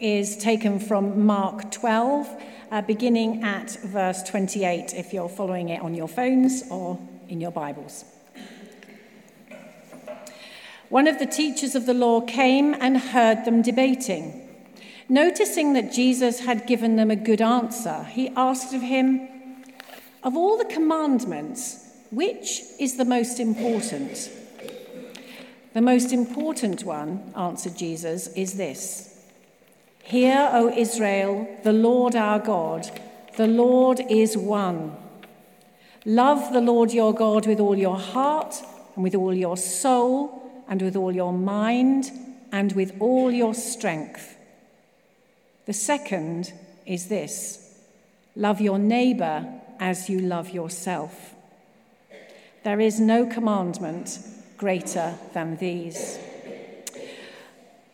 is taken from Mark 12, uh, beginning at verse 28, if you're following it on your phones or in your Bibles. One of the teachers of the law came and heard them debating. Noticing that Jesus had given them a good answer, he asked of him, Of all the commandments, which is the most important? The most important one, answered Jesus, is this Hear, O Israel, the Lord our God, the Lord is one. Love the Lord your God with all your heart, and with all your soul, and with all your mind, and with all your strength. The second is this love your neighbor as you love yourself. There is no commandment greater than these.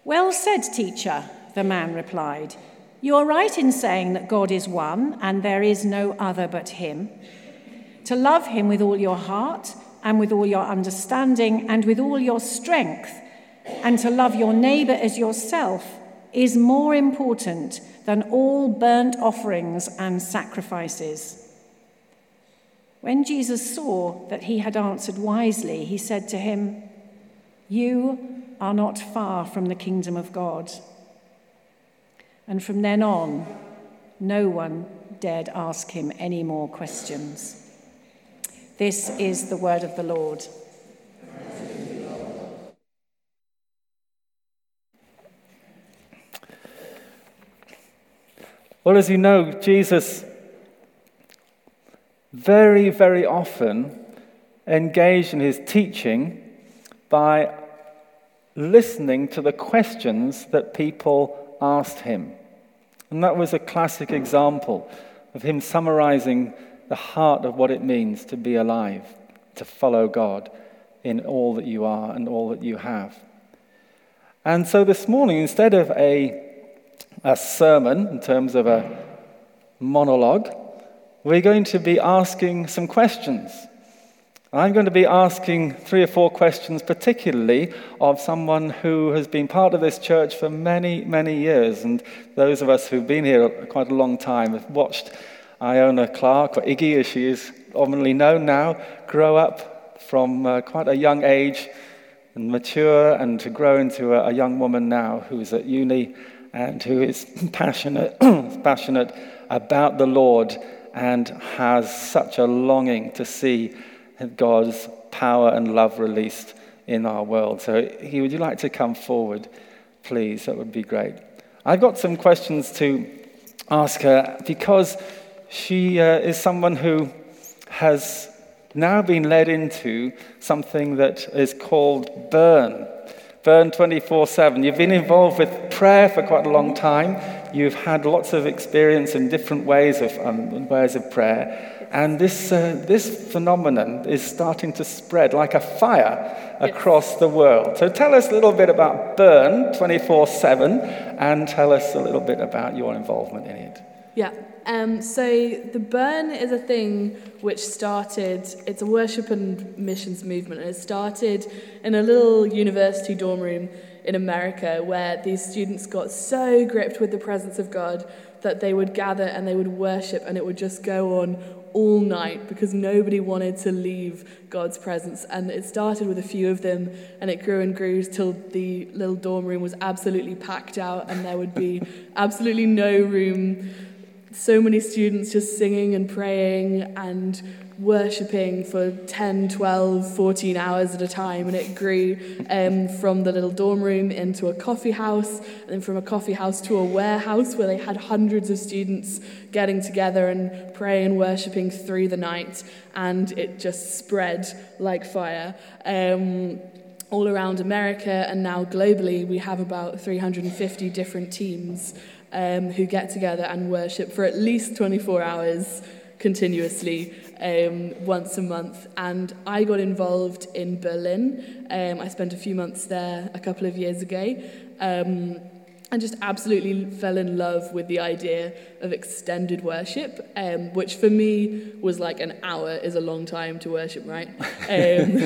Well said, teacher, the man replied. You are right in saying that God is one and there is no other but Him. To love Him with all your heart and with all your understanding and with all your strength, and to love your neighbor as yourself is more important than all burnt offerings and sacrifices. When Jesus saw that he had answered wisely, he said to him, You are not far from the kingdom of God. And from then on, no one dared ask him any more questions. This is the word of the Lord. Well, as you know, Jesus very, very often engaged in his teaching by listening to the questions that people asked him. And that was a classic example of him summarizing the heart of what it means to be alive, to follow God in all that you are and all that you have. And so this morning, instead of a a sermon, in terms of a monologue, we're going to be asking some questions. I'm going to be asking three or four questions, particularly of someone who has been part of this church for many, many years. And those of us who've been here quite a long time have watched Iona Clark, or Iggy as she is commonly known now, grow up from uh, quite a young age and mature and to grow into a, a young woman now who's at uni and who is passionate, passionate about the Lord and has such a longing to see God's power and love released in our world. So, he, would you like to come forward, please? That would be great. I've got some questions to ask her because she uh, is someone who has now been led into something that is called burn. Burn 24 7. You've been involved with prayer for quite a long time. You've had lots of experience in different ways of, um, ways of prayer. And this, uh, this phenomenon is starting to spread like a fire across the world. So tell us a little bit about Burn 24 7 and tell us a little bit about your involvement in it. Yeah. Um, so the Burn is a thing which started, it's a worship and missions movement, and it started in a little university dorm room in America where these students got so gripped with the presence of God that they would gather and they would worship, and it would just go on all night because nobody wanted to leave God's presence. And it started with a few of them, and it grew and grew till the little dorm room was absolutely packed out, and there would be absolutely no room so many students just singing and praying and worshipping for 10, 12, 14 hours at a time. And it grew um, from the little dorm room into a coffee house, and then from a coffee house to a warehouse where they had hundreds of students getting together and praying and worshipping through the night. And it just spread like fire. Um, all around America and now globally, we have about 350 different teams um, who get together and worship for at least 24 hours continuously um, once a month. And I got involved in Berlin. Um, I spent a few months there a couple of years ago. Um, and just absolutely fell in love with the idea of extended worship, um, which for me was like an hour is a long time to worship, right? Um,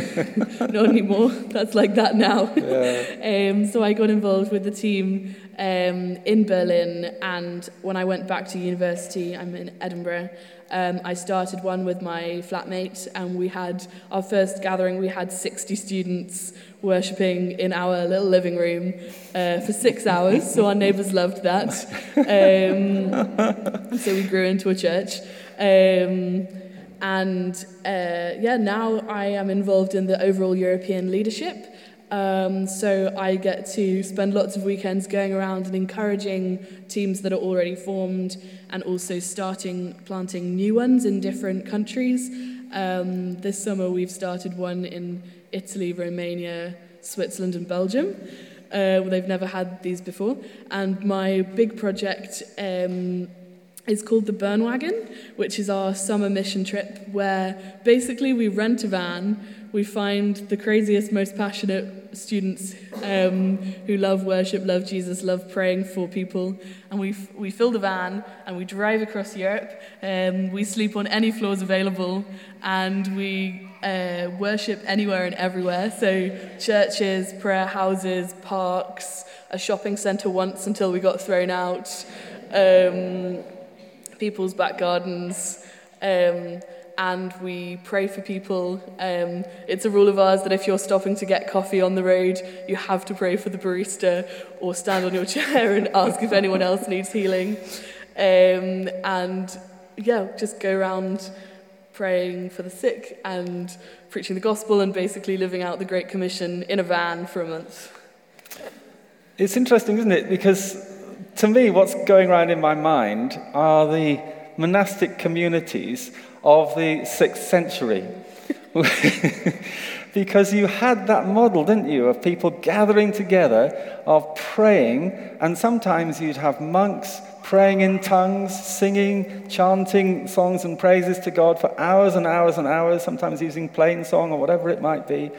not anymore. That's like that now. Yeah. um, so I got involved with the team um, in Berlin, and when I went back to university, I'm in Edinburgh. Um, I started one with my flatmate, and we had our first gathering. We had 60 students worshipping in our little living room uh, for six hours, so our neighbours loved that. Um, so we grew into a church. Um, and uh, yeah, now I am involved in the overall European leadership. Um, so I get to spend lots of weekends going around and encouraging teams that are already formed and also starting planting new ones in different countries. Um, this summer we've started one in Italy, Romania, Switzerland, and Belgium. Uh, they've never had these before. And my big project um, is called the Burn Wagon, which is our summer mission trip, where basically we rent a van, we find the craziest, most passionate students um, who love worship, love Jesus, love praying for people, and we, we fill the van and we drive across Europe. Um, we sleep on any floors available, and we uh, worship anywhere and everywhere. So, churches, prayer houses, parks, a shopping centre once until we got thrown out, um, people's back gardens. Um, and we pray for people. Um, it's a rule of ours that if you're stopping to get coffee on the road, you have to pray for the barista or stand on your chair and ask if anyone else needs healing. Um, and yeah, just go around praying for the sick and preaching the gospel and basically living out the Great Commission in a van for a month. It's interesting, isn't it? Because to me, what's going around in my mind are the monastic communities of the sixth century. because you had that model, didn't you, of people gathering together, of praying, and sometimes you'd have monks praying in tongues, singing, chanting songs and praises to God for hours and hours and hours, sometimes using plain song or whatever it might be,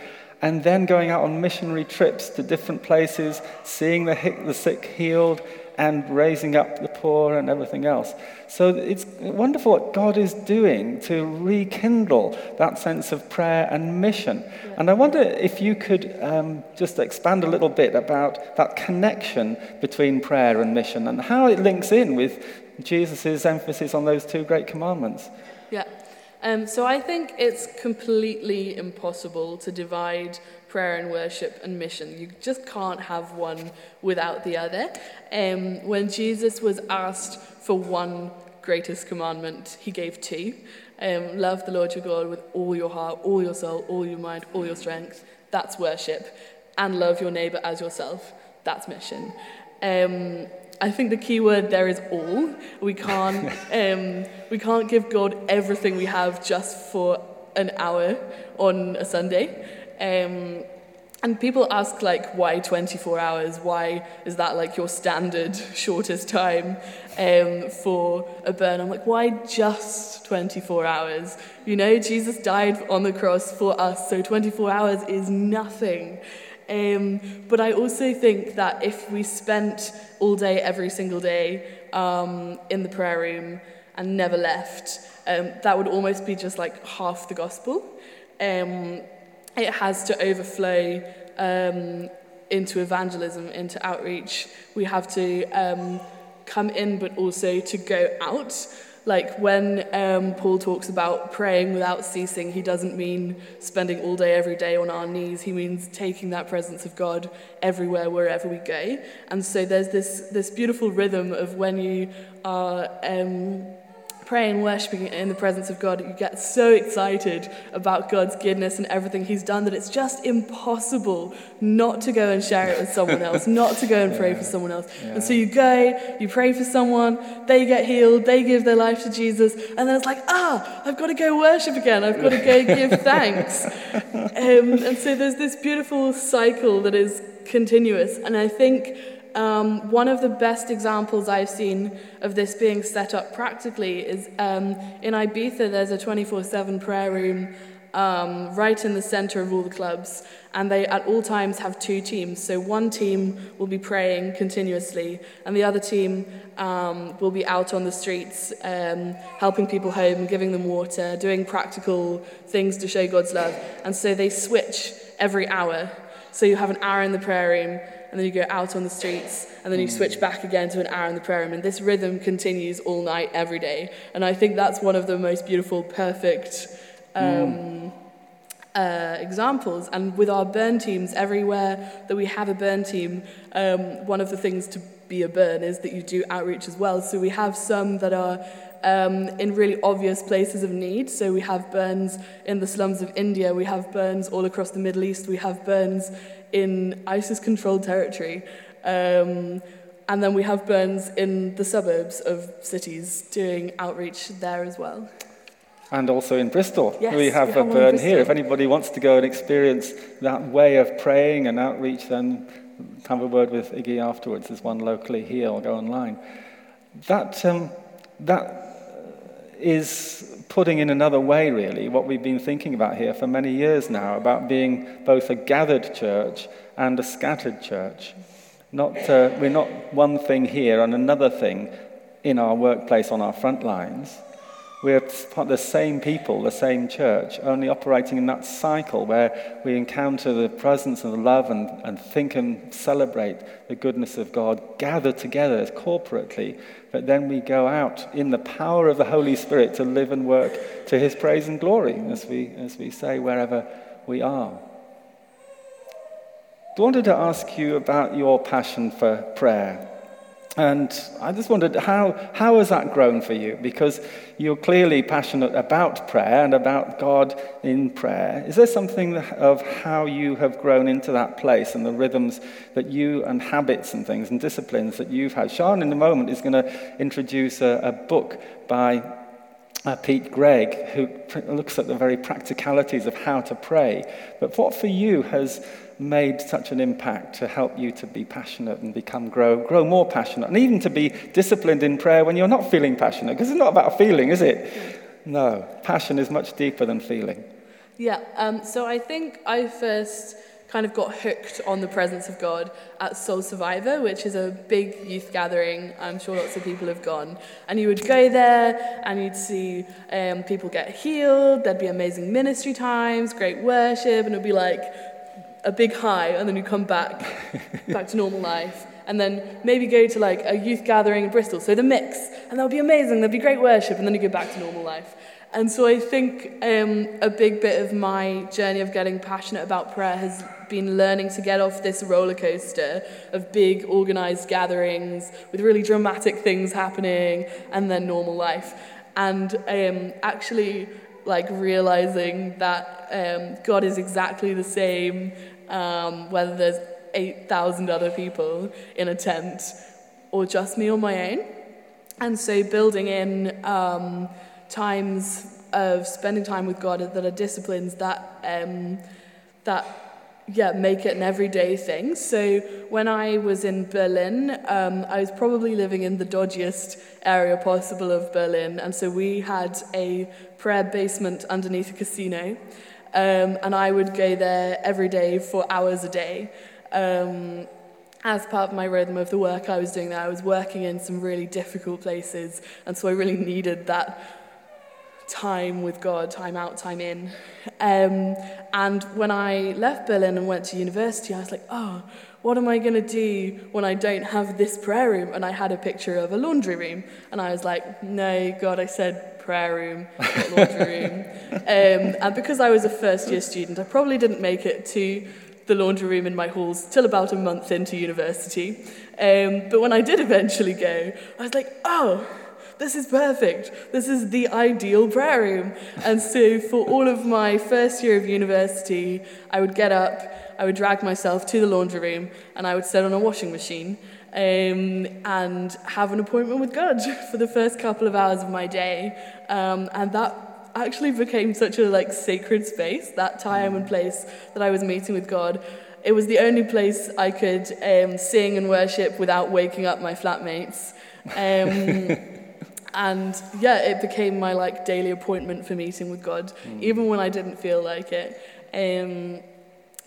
and then going out on missionary trips to different places, seeing the, sick healed, and raising up the poor and everything else. So it's wonderful what God is doing to rekindle that sense of prayer and mission. Yeah. And I wonder if you could um, just expand a little bit about that connection between prayer and mission and how it links in with Jesus' emphasis on those two great commandments. Yeah. Um, so I think it's completely impossible to divide prayer and worship and mission. You just can't have one without the other. Um, when Jesus was asked for one greatest commandment, he gave two. Um, love the Lord your God with all your heart, all your soul, all your mind, all your strength. That's worship. And love your neighbor as yourself. That's mission. Um, I think the key word there is all. We can't, um, we can't give God everything we have just for an hour on a Sunday. Um, and people ask, like, why 24 hours? Why is that, like, your standard shortest time um, for a burn? I'm like, why just 24 hours? You know, Jesus died on the cross for us, so 24 hours is nothing. Um, but I also think that if we spent all day, every single day, um, in the prayer room and never left, um, that would almost be just like half the gospel. Um, it has to overflow um, into evangelism, into outreach. We have to um, come in, but also to go out. Like when um, Paul talks about praying without ceasing, he doesn't mean spending all day, every day on our knees. He means taking that presence of God everywhere, wherever we go. And so there's this, this beautiful rhythm of when you are. Um, praying and worshiping in the presence of God, you get so excited about God's goodness and everything He's done that it's just impossible not to go and share it with someone else, not to go and pray yeah. for someone else. Yeah. And so you go, you pray for someone, they get healed, they give their life to Jesus, and then it's like, ah, I've got to go worship again, I've got to go give thanks. Um, and so there's this beautiful cycle that is continuous, and I think. Um, one of the best examples I've seen of this being set up practically is um, in Ibiza, there's a 24 7 prayer room um, right in the center of all the clubs. And they at all times have two teams. So one team will be praying continuously, and the other team um, will be out on the streets um, helping people home, giving them water, doing practical things to show God's love. And so they switch every hour. So you have an hour in the prayer room, and then you go out on the streets, and then you switch back again to an hour in the prayer room. And this rhythm continues all night, every day. And I think that's one of the most beautiful, perfect um, mm. uh, examples. And with our burn teams, everywhere that we have a burn team, um, one of the things to be a burn is that you do outreach as well. So we have some that are um, in really obvious places of need. So we have burns in the slums of India, we have burns all across the Middle East, we have burns in ISIS controlled territory. Um, and then we have burns in the suburbs of cities doing outreach there as well. And also in Bristol. Yes, we have we a burn here. If anybody wants to go and experience that way of praying and outreach, then have a word with Iggy afterwards. There's one locally here, or go online. That, um, that is putting in another way, really, what we've been thinking about here for many years now about being both a gathered church and a scattered church. Not, uh, we're not one thing here and another thing in our workplace on our front lines. We're the same people, the same church, only operating in that cycle where we encounter the presence of the love and, and think and celebrate the goodness of God, gather together corporately, but then we go out in the power of the Holy Spirit to live and work to his praise and glory, as we, as we say, wherever we are. I wanted to ask you about your passion for prayer. And I just wondered, how, how has that grown for you? Because you're clearly passionate about prayer and about God in prayer. Is there something of how you have grown into that place and the rhythms that you and habits and things and disciplines that you've had? Sean, in a moment, is going to introduce a, a book by uh, Pete Greig, who looks at the very practicalities of how to pray. But what for you has made such an impact to help you to be passionate and become grow grow more passionate and even to be disciplined in prayer when you're not feeling passionate because it's not about feeling is it no passion is much deeper than feeling yeah um, so i think i first kind of got hooked on the presence of God at Soul Survivor, which is a big youth gathering. I'm sure lots of people have gone. And you would go there and you'd see um, people get healed, there'd be amazing ministry times, great worship, and it would be like a big high and then you come back back to normal life. And then maybe go to like a youth gathering in Bristol. So the mix. And that'll be amazing. There'll be great worship. And then you go back to normal life. And so I think um, a big bit of my journey of getting passionate about prayer has been learning to get off this roller coaster of big organized gatherings with really dramatic things happening and then normal life. And um, actually like realizing that um, God is exactly the same, um, whether there's 8,000 other people in a tent or just me on my own. And so building in um, times of spending time with God that are disciplines that, um, that yeah, make it an everyday thing. So when I was in Berlin, um, I was probably living in the dodgiest area possible of Berlin, and so we had a prayer basement underneath a casino, um, and I would go there every day for hours a day. Um, as part of my rhythm of the work I was doing there, I was working in some really difficult places, and so I really needed that time with God, time out, time in. Um, and when I left Berlin and went to university, I was like, oh, what am I going to do when I don't have this prayer room? And I had a picture of a laundry room. And I was like, no, God, I said prayer room, laundry room. Um, and because I was a first year student, I probably didn't make it to the laundry room in my halls till about a month into university. Um, but when I did eventually go, I was like, oh, this is perfect. This is the ideal prayer room. And so for all of my first year of university, I would get up, I would drag myself to the laundry room, and I would sit on a washing machine um, and have an appointment with God for the first couple of hours of my day. Um, and that actually became such a like sacred space, that time and place that I was meeting with God. It was the only place I could um, sing and worship without waking up my flatmates. Um, And yeah, it became my like daily appointment for meeting with God, even when I didn't feel like it. Um,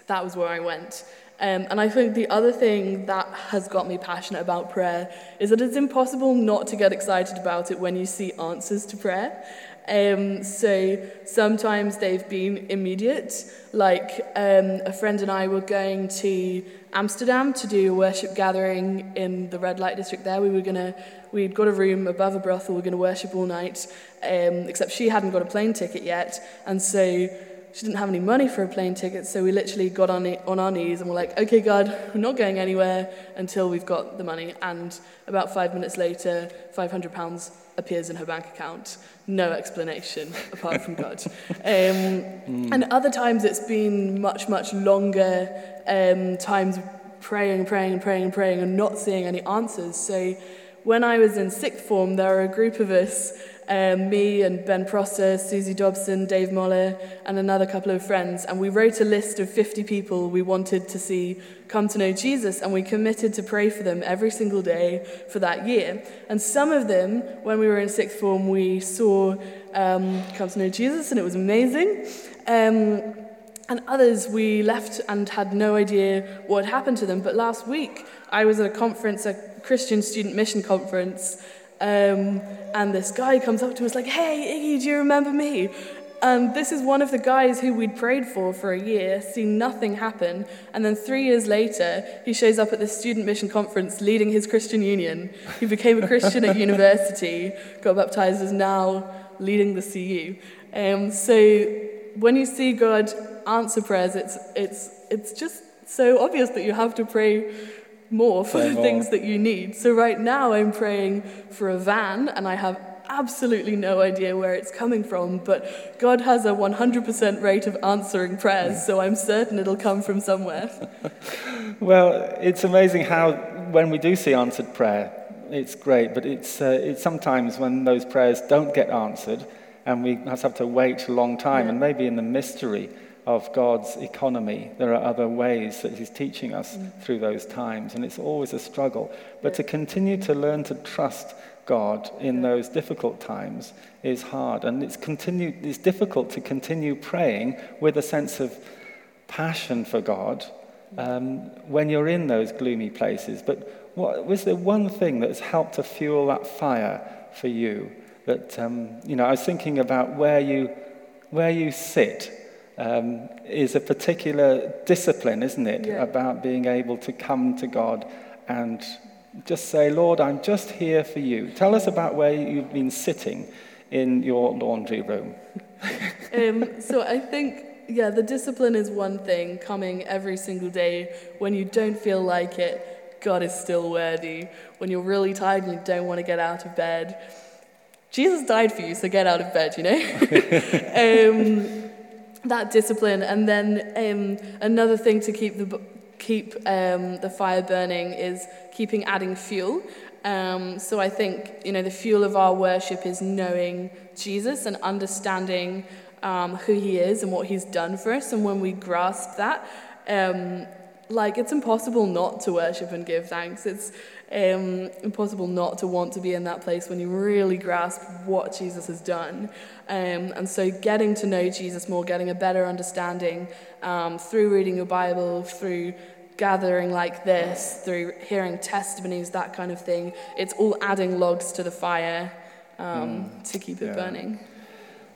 that was where I went. Um, and I think the other thing that has got me passionate about prayer is that it's impossible not to get excited about it when you see answers to prayer. Um, so sometimes they've been immediate. Like um, a friend and I were going to Amsterdam to do a worship gathering in the red light district there. We were gonna, we'd got a room above a brothel. We are gonna worship all night. Um, except she hadn't got a plane ticket yet, and so she didn't have any money for a plane ticket, so we literally got on, on our knees and were like, okay, God, we're not going anywhere until we've got the money. And about five minutes later, £500 appears in her bank account. No explanation apart from God. Um, mm. And other times it's been much, much longer um, times praying, praying, and praying, and praying, and not seeing any answers. So when I was in sixth form, there were a group of us um, me and Ben Prosser, Susie Dobson, Dave Moller, and another couple of friends. And we wrote a list of 50 people we wanted to see come to know Jesus, and we committed to pray for them every single day for that year. And some of them, when we were in sixth form, we saw um, come to know Jesus, and it was amazing. Um, and others we left and had no idea what had happened to them. But last week, I was at a conference, a Christian student mission conference, um, and this guy comes up to us like, hey, Iggy, do you remember me? And this is one of the guys who we'd prayed for for a year, seen nothing happen. And then three years later, he shows up at this student mission conference leading his Christian union. He became a Christian at university, got baptized, is now leading the CU. Um, so when you see God answer prayers, it's, it's, it's just so obvious that you have to pray more for the things that you need. So right now I'm praying for a van and I have absolutely no idea where it's coming from, but God has a 100% rate of answering prayers, so I'm certain it'll come from somewhere. well, it's amazing how when we do see answered prayer, it's great, but it's, uh, it's sometimes when those prayers don't get answered and we have to wait a long time, yeah. and maybe in the mystery of God's economy. There are other ways that He's teaching us mm. through those times, and it's always a struggle. But to continue to learn to trust God in those difficult times is hard, and it's, continue, it's difficult to continue praying with a sense of passion for God um, when you're in those gloomy places. But what, was there one thing that's helped to fuel that fire for you? That um, you know, I was thinking about where you where you sit um, is a particular discipline, isn't it? Yeah. About being able to come to God and just say, Lord, I'm just here for you. Tell us about where you've been sitting in your laundry room. um, so I think, yeah, the discipline is one thing, coming every single day when you don't feel like it. God is still worthy. When you're really tired and you don't want to get out of bed, Jesus died for you, so get out of bed, you know? um, that discipline. And then um, another thing to keep the keep um, the fire burning is keeping adding fuel. Um, so I think you know the fuel of our worship is knowing Jesus and understanding um, who He is and what He's done for us. And when we grasp that, um, like it's impossible not to worship and give thanks. It's um, impossible not to want to be in that place when you really grasp what Jesus has done. Um, and so, getting to know Jesus more, getting a better understanding um, through reading your Bible, through gathering like this, through hearing testimonies, that kind of thing, it's all adding logs to the fire mm. to keep it yeah. burning.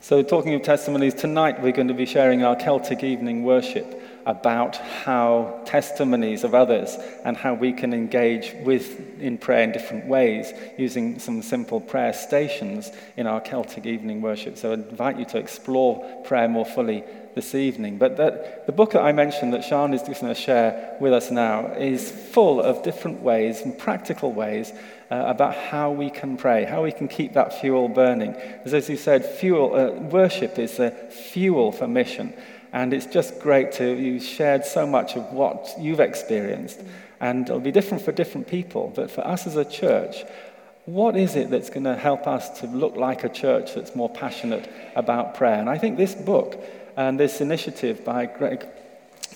So, talking of testimonies, tonight we're going to be sharing our Celtic evening worship about how testimonies of others and how we can engage with in prayer in different ways using some simple prayer stations in our Celtic evening worship. So I invite you to explore prayer more fully this evening. But that, the book that I mentioned that Sean is going to share with us now is full of different ways and practical ways uh, about how we can pray, how we can keep that fuel burning. As, as you said, fuel, uh, worship is the fuel for mission. And it's just great to, you shared so much of what you've experienced. And it'll be different for different people. But for us as a church, what is it that's going to help us to look like a church that's more passionate about prayer? And I think this book and this initiative by Greig,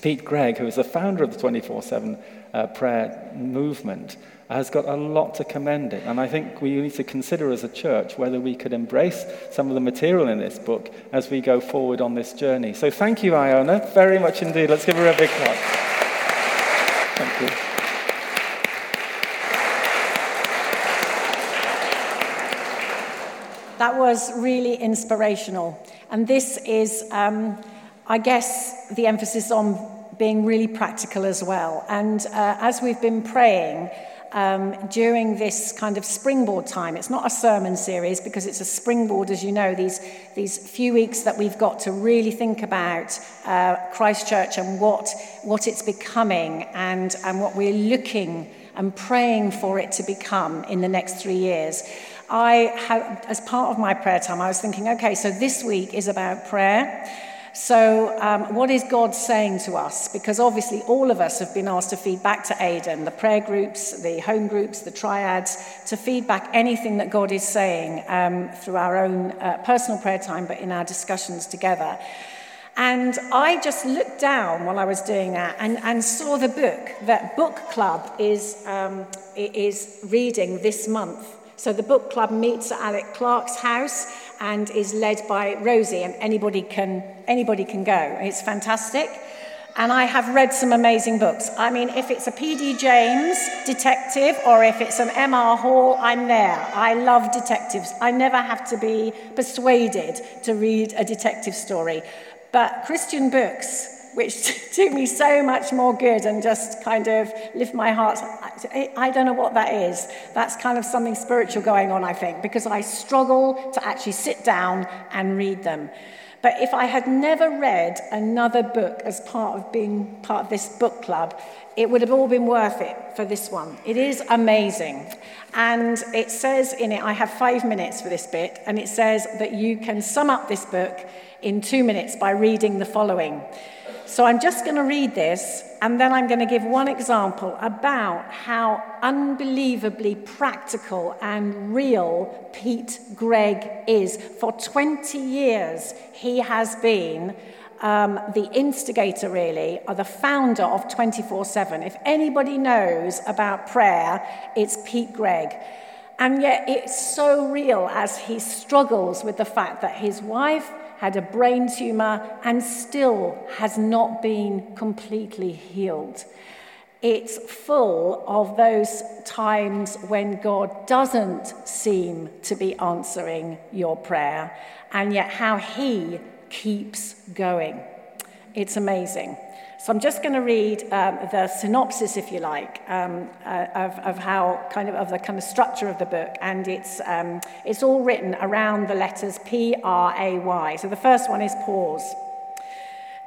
Pete Greig, who is the founder of the 24 7 uh, prayer movement has got a lot to commend it. And I think we need to consider as a church whether we could embrace some of the material in this book as we go forward on this journey. So thank you, Iona, very much indeed. Let's give her a big clap. Thank you. That was really inspirational. And this is, um, I guess, the emphasis on being really practical as well. And uh, as we've been praying, um, during this kind of springboard time. It's not a sermon series because it's a springboard, as you know, these, these few weeks that we've got to really think about uh, Christchurch and what, what it's becoming and, and what we're looking and praying for it to become in the next three years. I have, as part of my prayer time, I was thinking, okay, so this week is about prayer. So, um, what is God saying to us? Because obviously, all of us have been asked to feed back to Aidan, the prayer groups, the home groups, the triads, to feed back anything that God is saying um, through our own uh, personal prayer time, but in our discussions together. And I just looked down while I was doing that and, and saw the book that Book Club is, um, is reading this month. So the book club meets at Alec Clark's house and is led by Rosie, and anybody can, anybody can go. It's fantastic. And I have read some amazing books. I mean, if it's a P.D. James detective or if it's an M.R. Hall, I'm there. I love detectives. I never have to be persuaded to read a detective story. But Christian books, which do me so much more good and just kind of lift my heart. I don't know what that is. That's kind of something spiritual going on, I think, because I struggle to actually sit down and read them. But if I had never read another book as part of being part of this book club, it would have all been worth it for this one. It is amazing. And it says in it, I have five minutes for this bit, and it says that you can sum up this book in two minutes by reading the following. So I'm just going to read this, and then I'm going to give one example about how unbelievably practical and real Pete Greig is. For 20 years, he has been um, the instigator, really, or the founder of 24 7. If anybody knows about prayer, it's Pete Greig. And yet, it's so real as he struggles with the fact that his wife had a brain tumor, and still has not been completely healed. It's full of those times when God doesn't seem to be answering your prayer, and yet how He keeps going. It's amazing. So I'm just going to read um, the synopsis, if you like, um, uh, of, of how kind of of the kind of structure of the book, and it's um, it's all written around the letters P R A Y. So the first one is pause.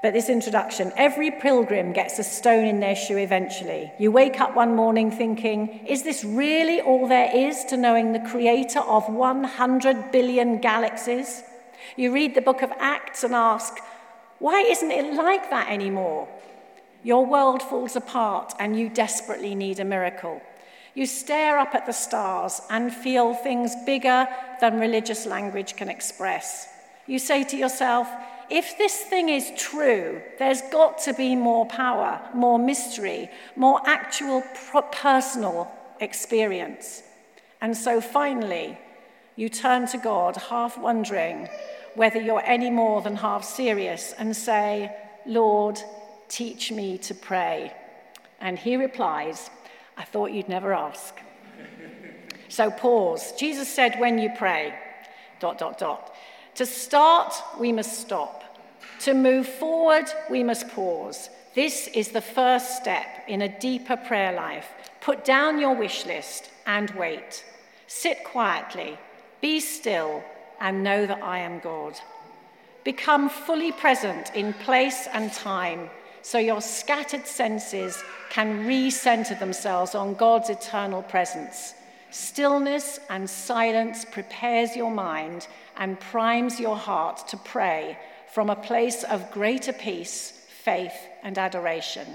But this introduction every pilgrim gets a stone in their shoe eventually. You wake up one morning thinking, is this really all there is to knowing the creator of 100 billion galaxies? You read the book of Acts and ask, why isn't it like that anymore? Your world falls apart and you desperately need a miracle. You stare up at the stars and feel things bigger than religious language can express. You say to yourself, if this thing is true, there's got to be more power, more mystery, more actual personal experience. And so finally, you turn to God, half wondering whether you're any more than half serious, and say, Lord, Teach me to pray. And he replies, I thought you'd never ask. so pause. Jesus said, when you pray, dot, dot, dot. To start, we must stop. To move forward, we must pause. This is the first step in a deeper prayer life. Put down your wish list and wait. Sit quietly, be still, and know that I am God. Become fully present in place and time so your scattered senses can recenter themselves on God's eternal presence. Stillness and silence prepares your mind and primes your heart to pray from a place of greater peace, faith, and adoration.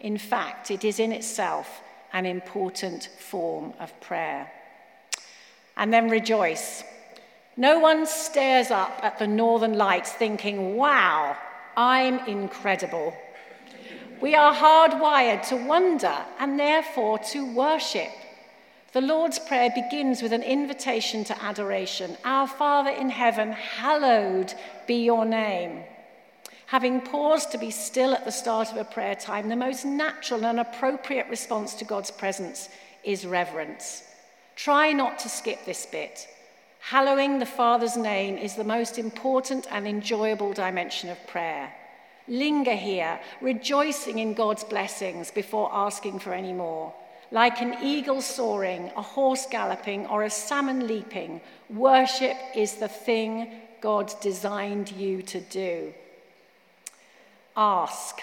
In fact, it is in itself an important form of prayer. And then rejoice. No one stares up at the northern lights thinking, wow, I'm incredible. We are hardwired to wonder and therefore to worship. The Lord's Prayer begins with an invitation to adoration Our Father in heaven, hallowed be your name. Having paused to be still at the start of a prayer time, the most natural and appropriate response to God's presence is reverence. Try not to skip this bit. Hallowing the Father's name is the most important and enjoyable dimension of prayer. Linger here, rejoicing in God's blessings before asking for any more. Like an eagle soaring, a horse galloping, or a salmon leaping, worship is the thing God designed you to do. Ask.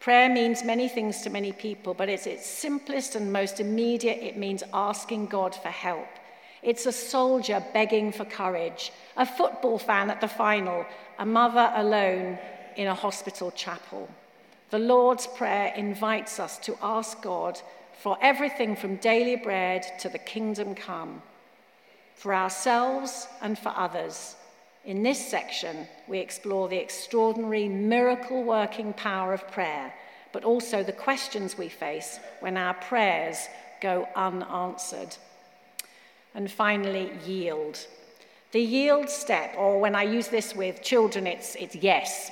Prayer means many things to many people, but it's its simplest and most immediate. It means asking God for help. It's a soldier begging for courage, a football fan at the final, a mother alone in a hospital chapel. The Lord's Prayer invites us to ask God for everything from daily bread to the kingdom come, for ourselves and for others in this section, we explore the extraordinary miracle working power of prayer, but also the questions we face when our prayers go unanswered. And finally, yield. The yield step, or when I use this with children, it's, it's yes.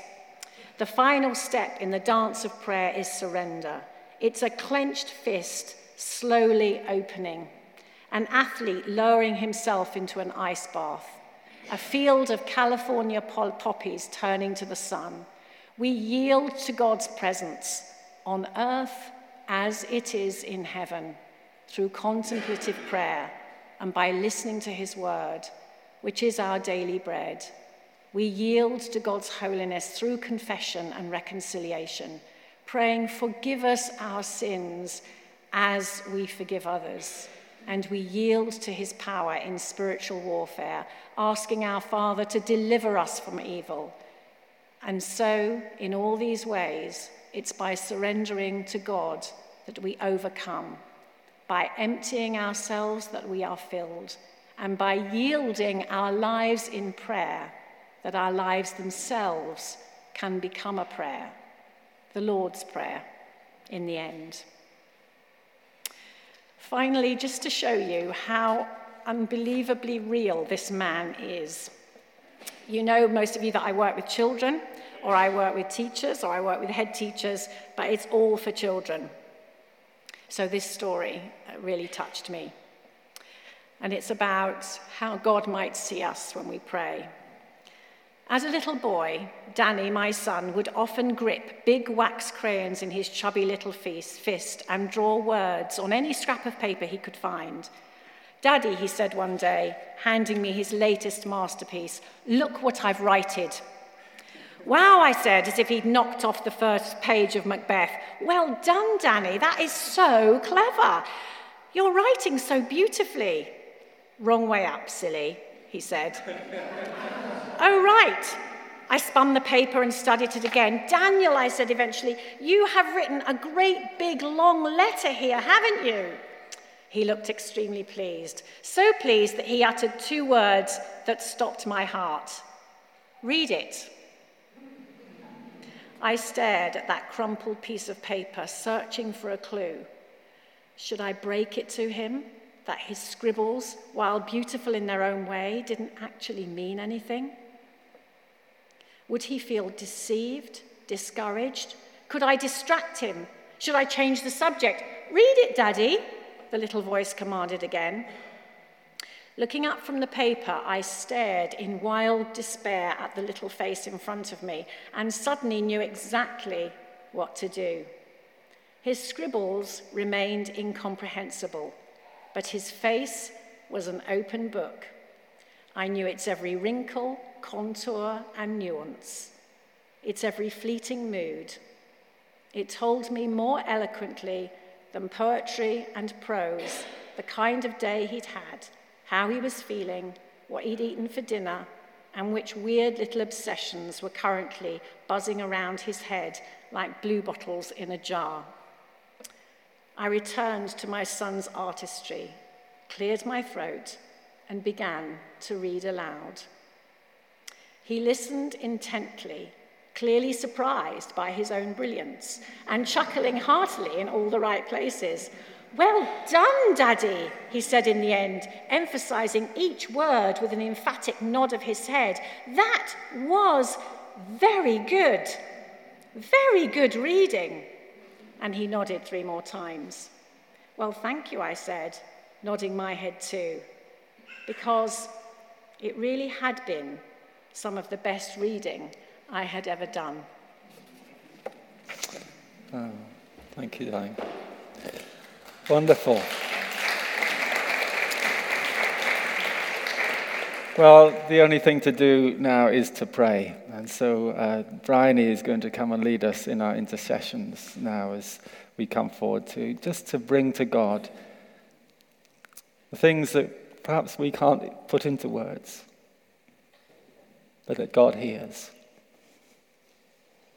The final step in the dance of prayer is surrender. It's a clenched fist slowly opening, an athlete lowering himself into an ice bath a field of California poppies turning to the sun. We yield to God's presence on earth as it is in heaven through contemplative prayer and by listening to his word, which is our daily bread. We yield to God's holiness through confession and reconciliation, praying, Forgive us our sins as we forgive others and we yield to his power in spiritual warfare, asking our Father to deliver us from evil. And so, in all these ways, it's by surrendering to God that we overcome, by emptying ourselves that we are filled, and by yielding our lives in prayer that our lives themselves can become a prayer, the Lord's Prayer, in the end. Finally, just to show you how unbelievably real this man is. You know, most of you, that I work with children, or I work with teachers, or I work with head teachers, but it's all for children. So this story uh, really touched me. And it's about how God might see us when we pray. As a little boy, Danny, my son, would often grip big wax crayons in his chubby little fist and draw words on any scrap of paper he could find. Daddy, he said one day, handing me his latest masterpiece, look what I've righted. Wow, I said, as if he'd knocked off the first page of Macbeth. Well done, Danny, that is so clever. You're writing so beautifully. Wrong way up, silly, he said. Oh, right. I spun the paper and studied it again. Daniel, I said eventually, you have written a great big long letter here, haven't you? He looked extremely pleased, so pleased that he uttered two words that stopped my heart. Read it. I stared at that crumpled piece of paper, searching for a clue. Should I break it to him that his scribbles, while beautiful in their own way, didn't actually mean anything? Would he feel deceived, discouraged? Could I distract him? Should I change the subject? Read it, Daddy, the little voice commanded again. Looking up from the paper, I stared in wild despair at the little face in front of me and suddenly knew exactly what to do. His scribbles remained incomprehensible, but his face was an open book. I knew its every wrinkle, contour, and nuance, its every fleeting mood. It told me more eloquently than poetry and prose the kind of day he'd had, how he was feeling, what he'd eaten for dinner, and which weird little obsessions were currently buzzing around his head like blue bottles in a jar. I returned to my son's artistry, cleared my throat, and began to read aloud. He listened intently, clearly surprised by his own brilliance and chuckling heartily in all the right places. Well done, Daddy, he said in the end, emphasizing each word with an emphatic nod of his head. That was very good. Very good reading. And he nodded three more times. Well, thank you, I said, nodding my head too, because it really had been some of the best reading I had ever done. Oh, thank you, Diane. Wonderful. Well, the only thing to do now is to pray. And so uh, is going to come and lead us in our intercessions now as we come forward to just to bring to God the things that perhaps we can't put into words, but that God hears.